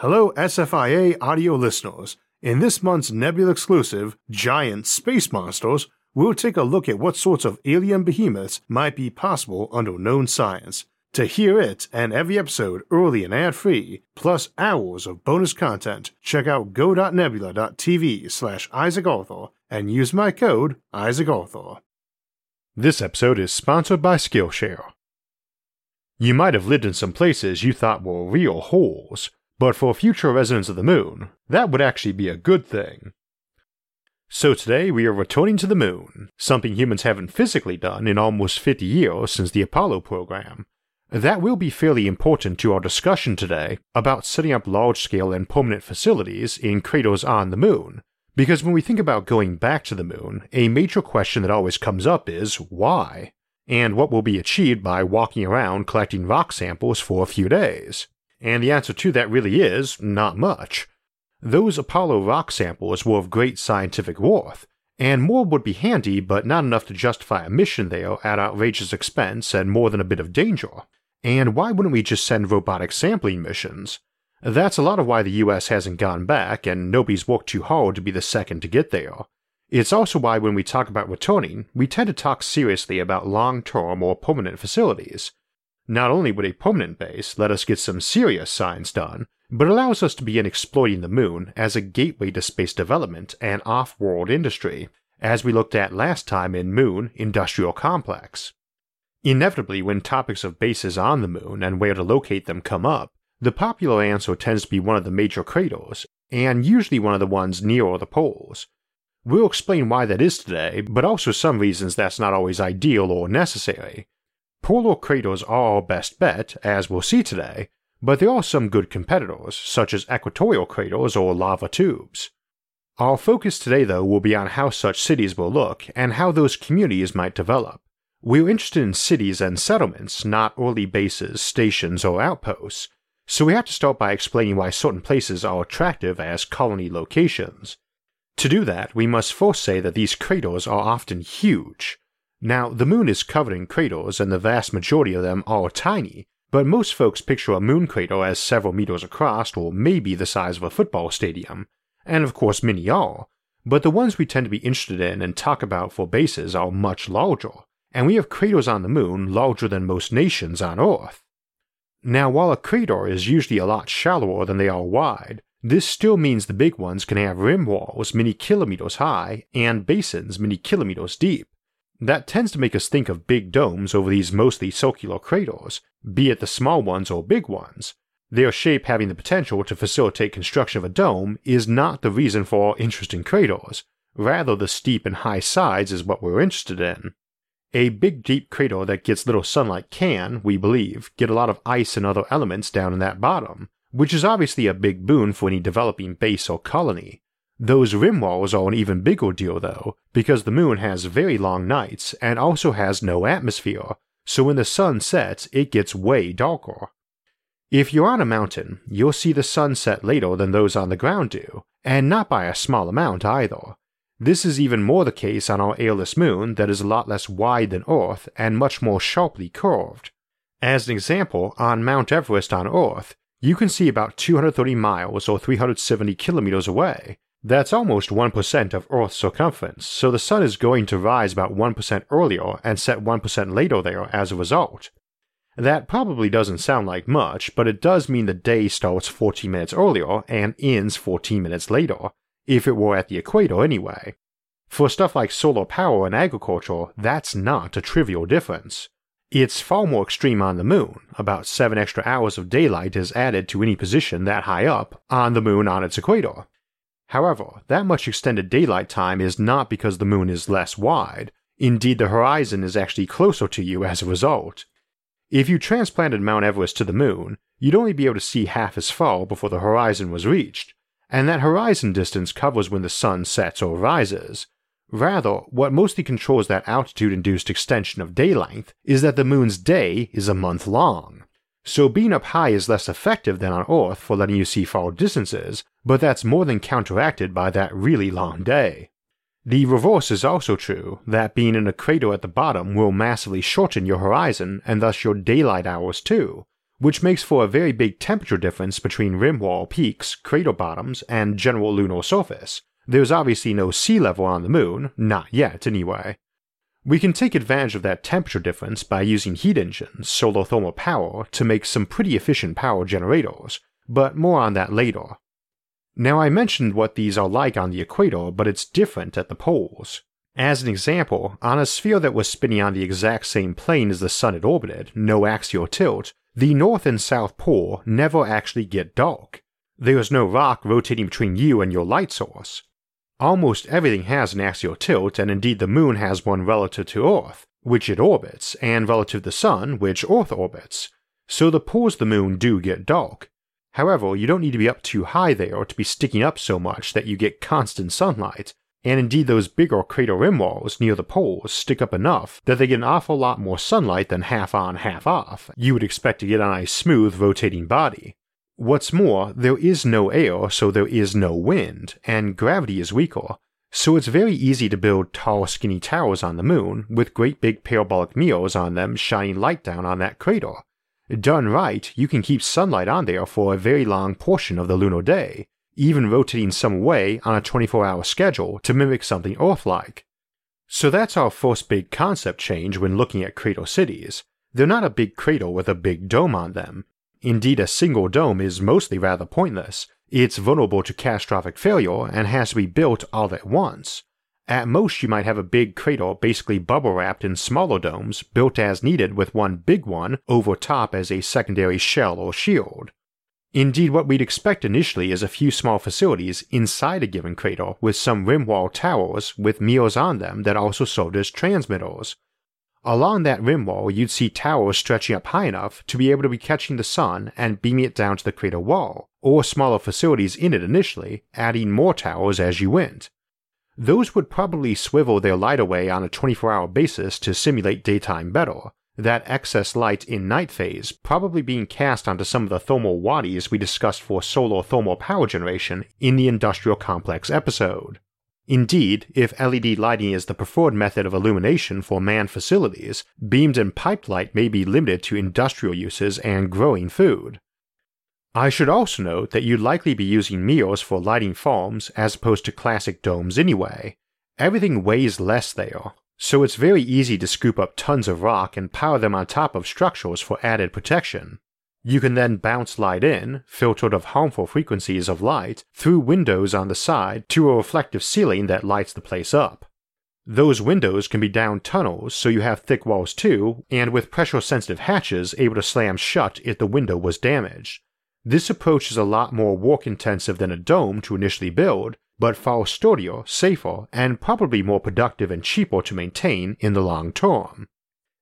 Hello, SFIA audio listeners. In this month's Nebula exclusive, Giant Space Monsters, we'll take a look at what sorts of alien behemoths might be possible under known science. To hear it and every episode early and ad free, plus hours of bonus content, check out go.nebula.tv slash Isaac Arthur and use my code Isaac Arthur. This episode is sponsored by Skillshare. You might have lived in some places you thought were real holes, but for future residents of the moon, that would actually be a good thing. So today we are returning to the moon, something humans haven't physically done in almost 50 years since the Apollo program. That will be fairly important to our discussion today about setting up large scale and permanent facilities in craters on the moon, because when we think about going back to the moon, a major question that always comes up is why? And what will be achieved by walking around collecting rock samples for a few days? And the answer to that really is not much. Those Apollo rock samples were of great scientific worth, and more would be handy, but not enough to justify a mission there at outrageous expense and more than a bit of danger. And why wouldn't we just send robotic sampling missions? That's a lot of why the US hasn't gone back, and nobody's worked too hard to be the second to get there. It's also why when we talk about returning, we tend to talk seriously about long term or permanent facilities. Not only would a permanent base let us get some serious science done, but allows us to begin exploiting the moon as a gateway to space development and off world industry, as we looked at last time in Moon Industrial Complex. Inevitably, when topics of bases on the moon and where to locate them come up, the popular answer tends to be one of the major craters, and usually one of the ones nearer the poles. We'll explain why that is today, but also some reasons that's not always ideal or necessary, Polar craters are our best bet, as we'll see today, but there are some good competitors, such as equatorial craters or lava tubes. Our focus today, though, will be on how such cities will look and how those communities might develop. We're interested in cities and settlements, not early bases, stations, or outposts, so we have to start by explaining why certain places are attractive as colony locations. To do that, we must first say that these craters are often huge, now, the moon is covered in craters, and the vast majority of them are tiny, but most folks picture a moon crater as several meters across or maybe the size of a football stadium, and of course many are, but the ones we tend to be interested in and talk about for bases are much larger, and we have craters on the moon larger than most nations on Earth. Now, while a crater is usually a lot shallower than they are wide, this still means the big ones can have rim walls many kilometers high and basins many kilometers deep. That tends to make us think of big domes over these mostly circular craters, be it the small ones or big ones. Their shape having the potential to facilitate construction of a dome is not the reason for our interest in craters, rather, the steep and high sides is what we're interested in. A big deep crater that gets little sunlight can, we believe, get a lot of ice and other elements down in that bottom, which is obviously a big boon for any developing base or colony, those rim walls are an even bigger deal though, because the moon has very long nights and also has no atmosphere, so when the sun sets, it gets way darker. If you're on a mountain, you'll see the sun set later than those on the ground do, and not by a small amount either. This is even more the case on our airless moon that is a lot less wide than Earth and much more sharply curved. As an example, on Mount Everest on Earth, you can see about 230 miles or 370 kilometers away, that's almost 1% of Earth's circumference, so the Sun is going to rise about 1% earlier and set 1% later there as a result. That probably doesn't sound like much, but it does mean the day starts 14 minutes earlier and ends 14 minutes later, if it were at the equator anyway. For stuff like solar power and agriculture, that's not a trivial difference. It's far more extreme on the moon, about 7 extra hours of daylight is added to any position that high up on the moon on its equator, However, that much extended daylight time is not because the moon is less wide, indeed, the horizon is actually closer to you as a result. If you transplanted Mount Everest to the moon, you'd only be able to see half as far before the horizon was reached, and that horizon distance covers when the sun sets or rises. Rather, what mostly controls that altitude induced extension of day length is that the moon's day is a month long. So being up high is less effective than on Earth for letting you see far distances, but that's more than counteracted by that really long day. The reverse is also true, that being in a crater at the bottom will massively shorten your horizon and thus your daylight hours too, which makes for a very big temperature difference between rim wall peaks, crater bottoms, and general lunar surface. There's obviously no sea level on the moon, not yet anyway. We can take advantage of that temperature difference by using heat engines, solar thermal power, to make some pretty efficient power generators, but more on that later. Now, I mentioned what these are like on the equator, but it's different at the poles. As an example, on a sphere that was spinning on the exact same plane as the Sun it orbited, no axial tilt, the North and South Pole never actually get dark. There is no rock rotating between you and your light source. Almost everything has an axial tilt, and indeed the Moon has one relative to Earth, which it orbits, and relative to the Sun, which Earth orbits. So the poles of the Moon do get dark. However, you don't need to be up too high there to be sticking up so much that you get constant sunlight, and indeed those bigger crater rim walls near the poles stick up enough that they get an awful lot more sunlight than half on, half off you would expect to get on a smooth rotating body. What's more, there is no air, so there is no wind, and gravity is weaker, so it's very easy to build tall, skinny towers on the moon with great big parabolic mirrors on them shining light down on that crater. Done right, you can keep sunlight on there for a very long portion of the lunar day, even rotating some way on a 24 hour schedule to mimic something Earth like. So that's our first big concept change when looking at crater cities. They're not a big crater with a big dome on them. Indeed, a single dome is mostly rather pointless. It's vulnerable to catastrophic failure and has to be built all at once. At most, you might have a big crater basically bubble wrapped in smaller domes built as needed with one big one over top as a secondary shell or shield. Indeed, what we'd expect initially is a few small facilities inside a given crater with some rim wall towers with mirrors on them that also served as transmitters. Along that rim wall, you'd see towers stretching up high enough to be able to be catching the sun and beaming it down to the crater wall, or smaller facilities in it initially, adding more towers as you went. Those would probably swivel their light away on a 24 hour basis to simulate daytime better, that excess light in night phase probably being cast onto some of the thermal wadis we discussed for solar thermal power generation in the industrial complex episode. Indeed, if LED lighting is the preferred method of illumination for manned facilities, beamed and piped light may be limited to industrial uses and growing food. I should also note that you'd likely be using mirrors for lighting farms as opposed to classic domes anyway. Everything weighs less there, so it's very easy to scoop up tons of rock and power them on top of structures for added protection. You can then bounce light in, filtered of harmful frequencies of light, through windows on the side to a reflective ceiling that lights the place up. Those windows can be down tunnels, so you have thick walls too, and with pressure sensitive hatches able to slam shut if the window was damaged. This approach is a lot more work intensive than a dome to initially build, but far sturdier, safer, and probably more productive and cheaper to maintain in the long term.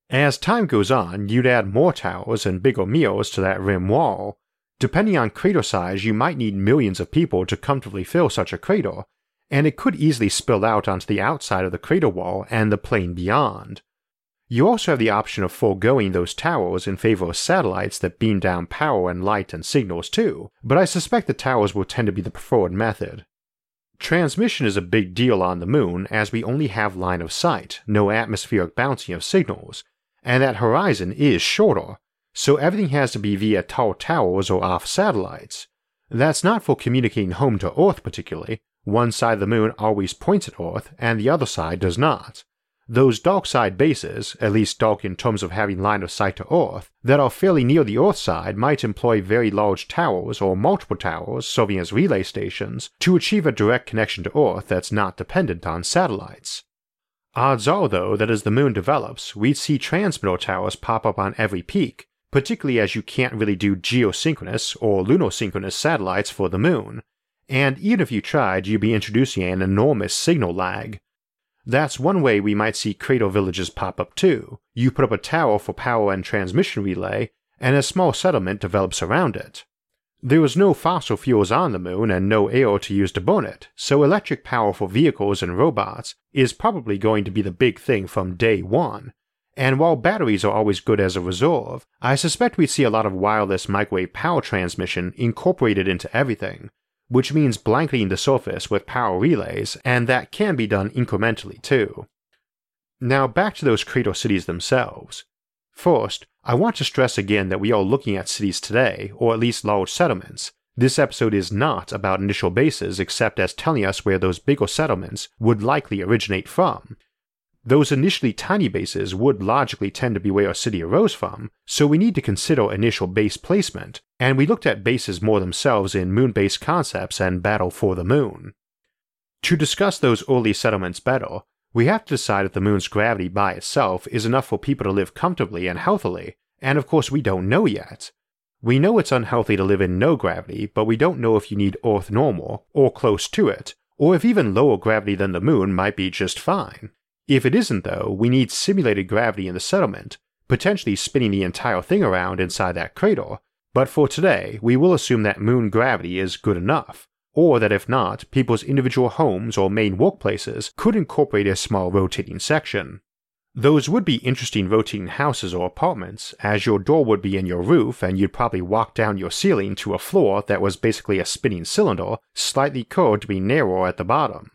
As time goes on, you'd add more towers and bigger mirrors to that rim wall. Depending on crater size, you might need millions of people to comfortably fill such a crater, and it could easily spill out onto the outside of the crater wall and the plain beyond. You also have the option of foregoing those towers in favor of satellites that beam down power and light and signals too, but I suspect the towers will tend to be the preferred method. Transmission is a big deal on the moon as we only have line of sight, no atmospheric bouncing of signals, and that horizon is shorter, so everything has to be via tall towers or off satellites. That's not for communicating home to Earth particularly, one side of the moon always points at Earth and the other side does not. Those dark side bases, at least dark in terms of having line of sight to Earth, that are fairly near the Earth side might employ very large towers or multiple towers serving as relay stations to achieve a direct connection to Earth that's not dependent on satellites. Odds are, though, that as the moon develops, we'd see transmitter towers pop up on every peak, particularly as you can't really do geosynchronous or lunosynchronous satellites for the moon, and even if you tried, you'd be introducing an enormous signal lag that's one way we might see crater villages pop up too. You put up a tower for power and transmission relay, and a small settlement develops around it. There was no fossil fuels on the moon and no air to use to burn it, so electric power for vehicles and robots is probably going to be the big thing from day one. And while batteries are always good as a reserve, I suspect we'd see a lot of wireless microwave power transmission incorporated into everything, which means blanketing the surface with power relays, and that can be done incrementally too. Now back to those crater cities themselves. First, I want to stress again that we are looking at cities today, or at least large settlements. This episode is not about initial bases except as telling us where those bigger settlements would likely originate from. Those initially tiny bases would logically tend to be where a city arose from, so we need to consider initial base placement, and we looked at bases more themselves in moon based concepts and Battle for the Moon. To discuss those early settlements better, we have to decide if the moon's gravity by itself is enough for people to live comfortably and healthily, and of course we don't know yet. We know it's unhealthy to live in no gravity, but we don't know if you need Earth normal, or close to it, or if even lower gravity than the moon might be just fine. If it isn't, though, we need simulated gravity in the settlement, potentially spinning the entire thing around inside that crater, but for today, we will assume that moon gravity is good enough, or that if not, people's individual homes or main workplaces could incorporate a small rotating section. Those would be interesting rotating houses or apartments, as your door would be in your roof and you'd probably walk down your ceiling to a floor that was basically a spinning cylinder, slightly curved to be narrower at the bottom.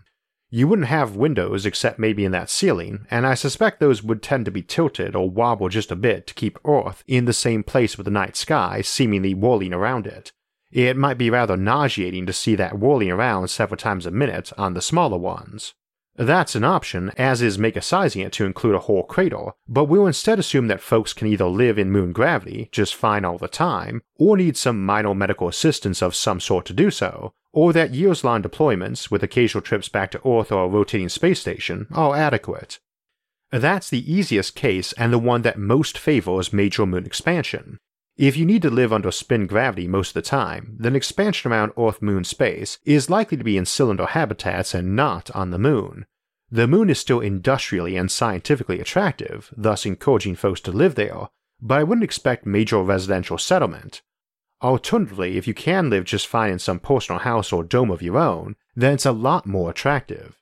You wouldn't have windows except maybe in that ceiling, and I suspect those would tend to be tilted or wobble just a bit to keep Earth in the same place with the night sky seemingly whirling around it. It might be rather nauseating to see that whirling around several times a minute on the smaller ones. That's an option, as is megasizing it to include a whole crater, but we'll instead assume that folks can either live in moon gravity just fine all the time, or need some minor medical assistance of some sort to do so, or that years long deployments, with occasional trips back to Earth or a rotating space station, are adequate. That's the easiest case and the one that most favors major moon expansion, if you need to live under spin gravity most of the time, then expansion around Earth Moon space is likely to be in cylinder habitats and not on the Moon. The Moon is still industrially and scientifically attractive, thus encouraging folks to live there, but I wouldn't expect major residential settlement. Alternatively, if you can live just fine in some personal house or dome of your own, then it's a lot more attractive.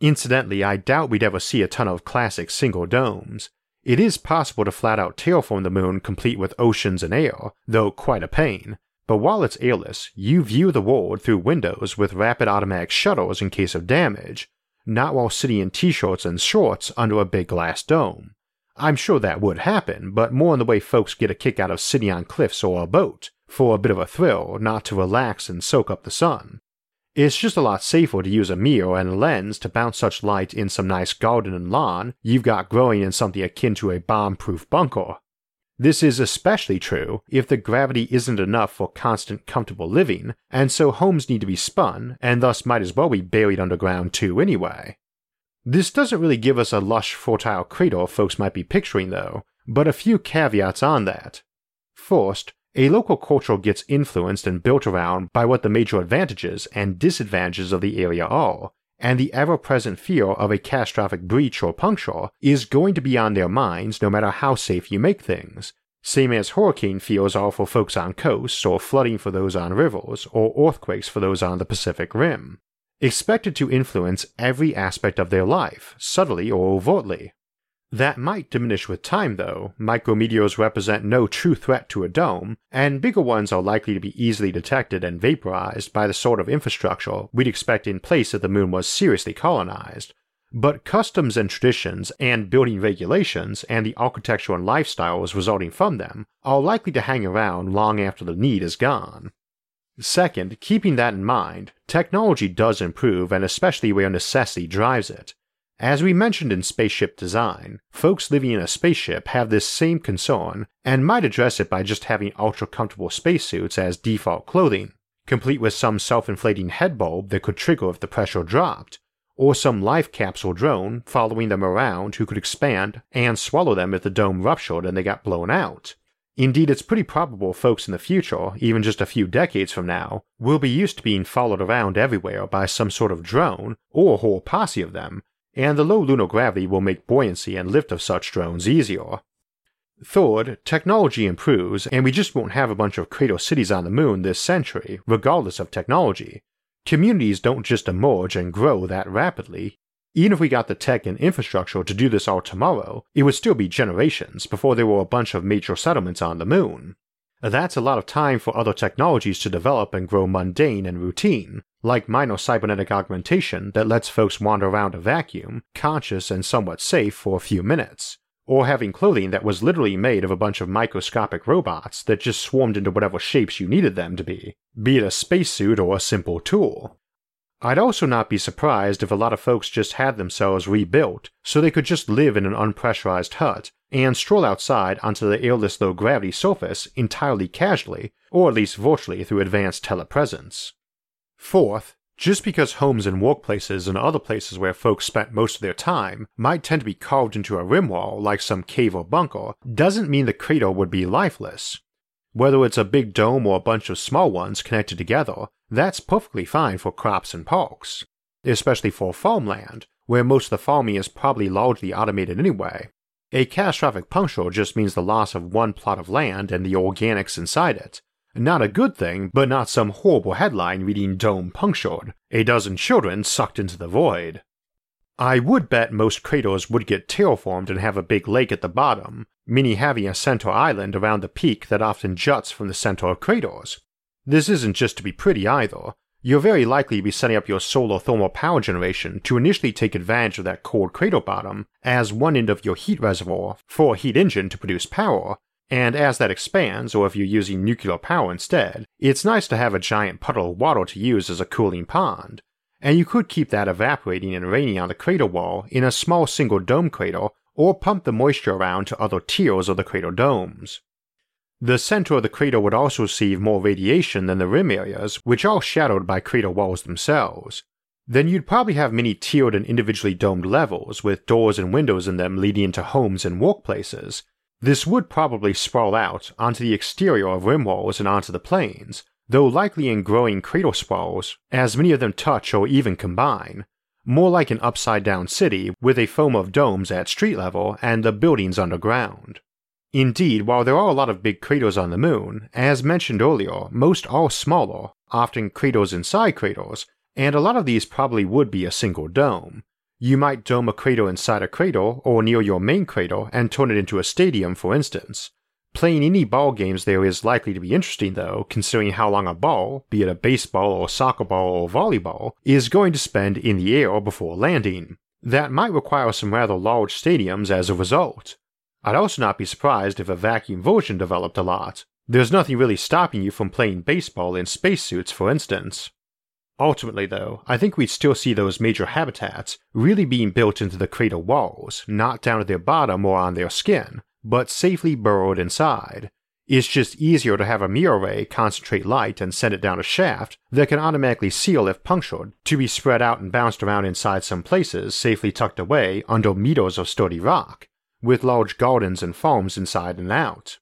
Incidentally, I doubt we'd ever see a ton of classic single domes. It is possible to flat out terraform the moon complete with oceans and air, though quite a pain. But while it's airless, you view the world through windows with rapid automatic shutters in case of damage, not while sitting in t shirts and shorts under a big glass dome. I'm sure that would happen, but more in the way folks get a kick out of sitting on cliffs or a boat, for a bit of a thrill, not to relax and soak up the sun. It's just a lot safer to use a mirror and a lens to bounce such light in some nice garden and lawn you've got growing in something akin to a bomb proof bunker. This is especially true if the gravity isn't enough for constant comfortable living, and so homes need to be spun, and thus might as well be buried underground too anyway. This doesn't really give us a lush, fertile crater folks might be picturing though, but a few caveats on that. First, a local culture gets influenced and built around by what the major advantages and disadvantages of the area are, and the ever present fear of a catastrophic breach or puncture is going to be on their minds no matter how safe you make things. Same as hurricane fears are for folks on coasts, or flooding for those on rivers, or earthquakes for those on the Pacific Rim. Expected to influence every aspect of their life, subtly or overtly. That might diminish with time, though. Micrometeors represent no true threat to a dome, and bigger ones are likely to be easily detected and vaporized by the sort of infrastructure we'd expect in place if the moon was seriously colonized. But customs and traditions, and building regulations, and the architecture and lifestyles resulting from them are likely to hang around long after the need is gone. Second, keeping that in mind, technology does improve, and especially where necessity drives it. As we mentioned in spaceship design, folks living in a spaceship have this same concern and might address it by just having ultra comfortable spacesuits as default clothing, complete with some self inflating head bulb that could trigger if the pressure dropped, or some life capsule drone following them around who could expand and swallow them if the dome ruptured and they got blown out. Indeed, it's pretty probable folks in the future, even just a few decades from now, will be used to being followed around everywhere by some sort of drone, or a whole posse of them, and the low lunar gravity will make buoyancy and lift of such drones easier. Third, technology improves, and we just won't have a bunch of crater cities on the moon this century, regardless of technology. Communities don't just emerge and grow that rapidly. Even if we got the tech and infrastructure to do this all tomorrow, it would still be generations before there were a bunch of major settlements on the moon. That's a lot of time for other technologies to develop and grow mundane and routine, like minor cybernetic augmentation that lets folks wander around a vacuum, conscious and somewhat safe for a few minutes, or having clothing that was literally made of a bunch of microscopic robots that just swarmed into whatever shapes you needed them to be, be it a spacesuit or a simple tool. I'd also not be surprised if a lot of folks just had themselves rebuilt so they could just live in an unpressurized hut and stroll outside onto the airless low gravity surface entirely casually, or at least virtually through advanced telepresence. Fourth, just because homes and workplaces and other places where folks spent most of their time might tend to be carved into a rim wall like some cave or bunker, doesn't mean the crater would be lifeless. Whether it's a big dome or a bunch of small ones connected together, that's perfectly fine for crops and parks, especially for farmland, where most of the farming is probably largely automated anyway. A catastrophic puncture just means the loss of one plot of land and the organics inside it. Not a good thing, but not some horrible headline reading Dome punctured, a dozen children sucked into the void. I would bet most craters would get terraformed and have a big lake at the bottom, meaning having a center island around the peak that often juts from the center of craters. This isn't just to be pretty either. You're very likely to be setting up your solar thermal power generation to initially take advantage of that cold crater bottom as one end of your heat reservoir for a heat engine to produce power, and as that expands, or if you're using nuclear power instead, it's nice to have a giant puddle of water to use as a cooling pond, and you could keep that evaporating and raining on the crater wall in a small single dome crater or pump the moisture around to other tiers of the crater domes. The center of the crater would also receive more radiation than the rim areas, which are shadowed by crater walls themselves. Then you'd probably have many tiered and individually domed levels, with doors and windows in them leading into homes and workplaces. This would probably sprawl out onto the exterior of rim walls and onto the plains, though likely in growing crater sprawls, as many of them touch or even combine, more like an upside down city with a foam of domes at street level and the buildings underground. Indeed, while there are a lot of big craters on the moon, as mentioned earlier, most are smaller, often craters inside craters, and a lot of these probably would be a single dome. You might dome a crater inside a crater or near your main crater and turn it into a stadium, for instance, Playing any ball games there is likely to be interesting, though, considering how long a ball, be it a baseball or soccer ball or volleyball, is going to spend in the air before landing. That might require some rather large stadiums as a result. I'd also not be surprised if a vacuum version developed a lot. There's nothing really stopping you from playing baseball in spacesuits, for instance. Ultimately, though, I think we'd still see those major habitats really being built into the crater walls, not down at their bottom or on their skin, but safely burrowed inside. It's just easier to have a mirror ray concentrate light and send it down a shaft that can automatically seal if punctured, to be spread out and bounced around inside some places safely tucked away under meters of sturdy rock, with large gardens and farms inside and out.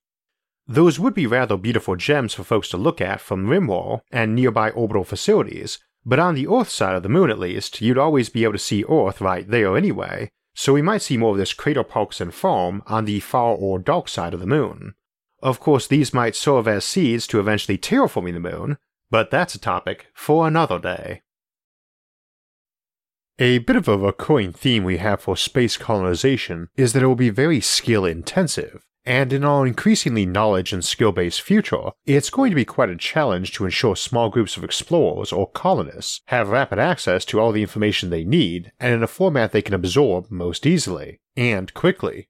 Those would be rather beautiful gems for folks to look at from Rimwall and nearby orbital facilities, but on the Earth side of the moon at least, you'd always be able to see Earth right there anyway, so we might see more of this crater parks and farm on the far or dark side of the moon. Of course, these might serve as seeds to eventually terraforming the moon, but that's a topic for another day. A bit of a recurring theme we have for space colonization is that it will be very skill intensive, and in our increasingly knowledge and skill based future, it's going to be quite a challenge to ensure small groups of explorers or colonists have rapid access to all the information they need and in a format they can absorb most easily and quickly.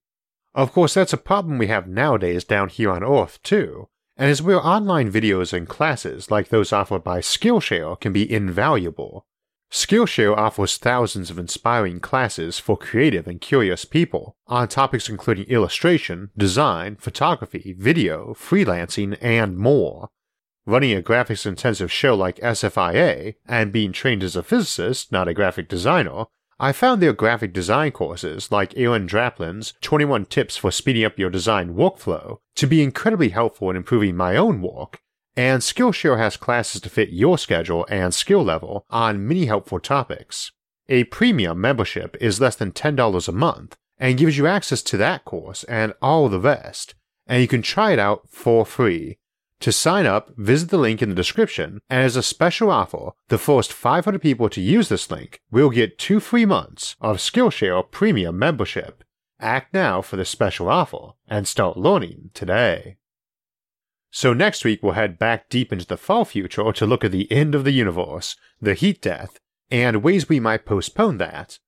Of course, that's a problem we have nowadays down here on Earth, too, and is where online videos and classes like those offered by Skillshare can be invaluable. Skillshare offers thousands of inspiring classes for creative and curious people on topics including illustration, design, photography, video, freelancing, and more. Running a graphics intensive show like SFIA and being trained as a physicist, not a graphic designer, I found their graphic design courses, like Aaron Draplin's 21 Tips for Speeding Up Your Design Workflow, to be incredibly helpful in improving my own work and Skillshare has classes to fit your schedule and skill level on many helpful topics. A premium membership is less than $10 a month and gives you access to that course and all the rest, and you can try it out for free. To sign up, visit the link in the description, and as a special offer, the first 500 people to use this link will get two free months of Skillshare Premium membership. Act now for this special offer and start learning today. So next week we'll head back deep into the far future to look at the end of the universe, the heat death, and ways we might postpone that.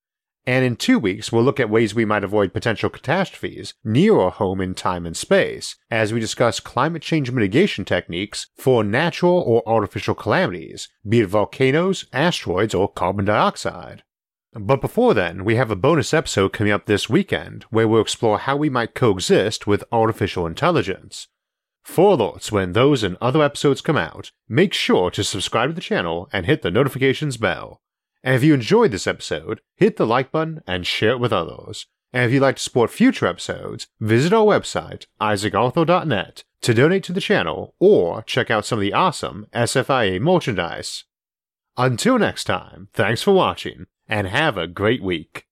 And in two weeks, we'll look at ways we might avoid potential catastrophes near our home in time and space, as we discuss climate change mitigation techniques for natural or artificial calamities, be it volcanoes, asteroids, or carbon dioxide. But before then, we have a bonus episode coming up this weekend where we'll explore how we might coexist with artificial intelligence. For alerts when those and other episodes come out, make sure to subscribe to the channel and hit the notifications bell. And if you enjoyed this episode, hit the like button and share it with others. And if you'd like to support future episodes, visit our website, isaacarthur.net, to donate to the channel or check out some of the awesome SFIA merchandise. Until next time, thanks for watching and have a great week.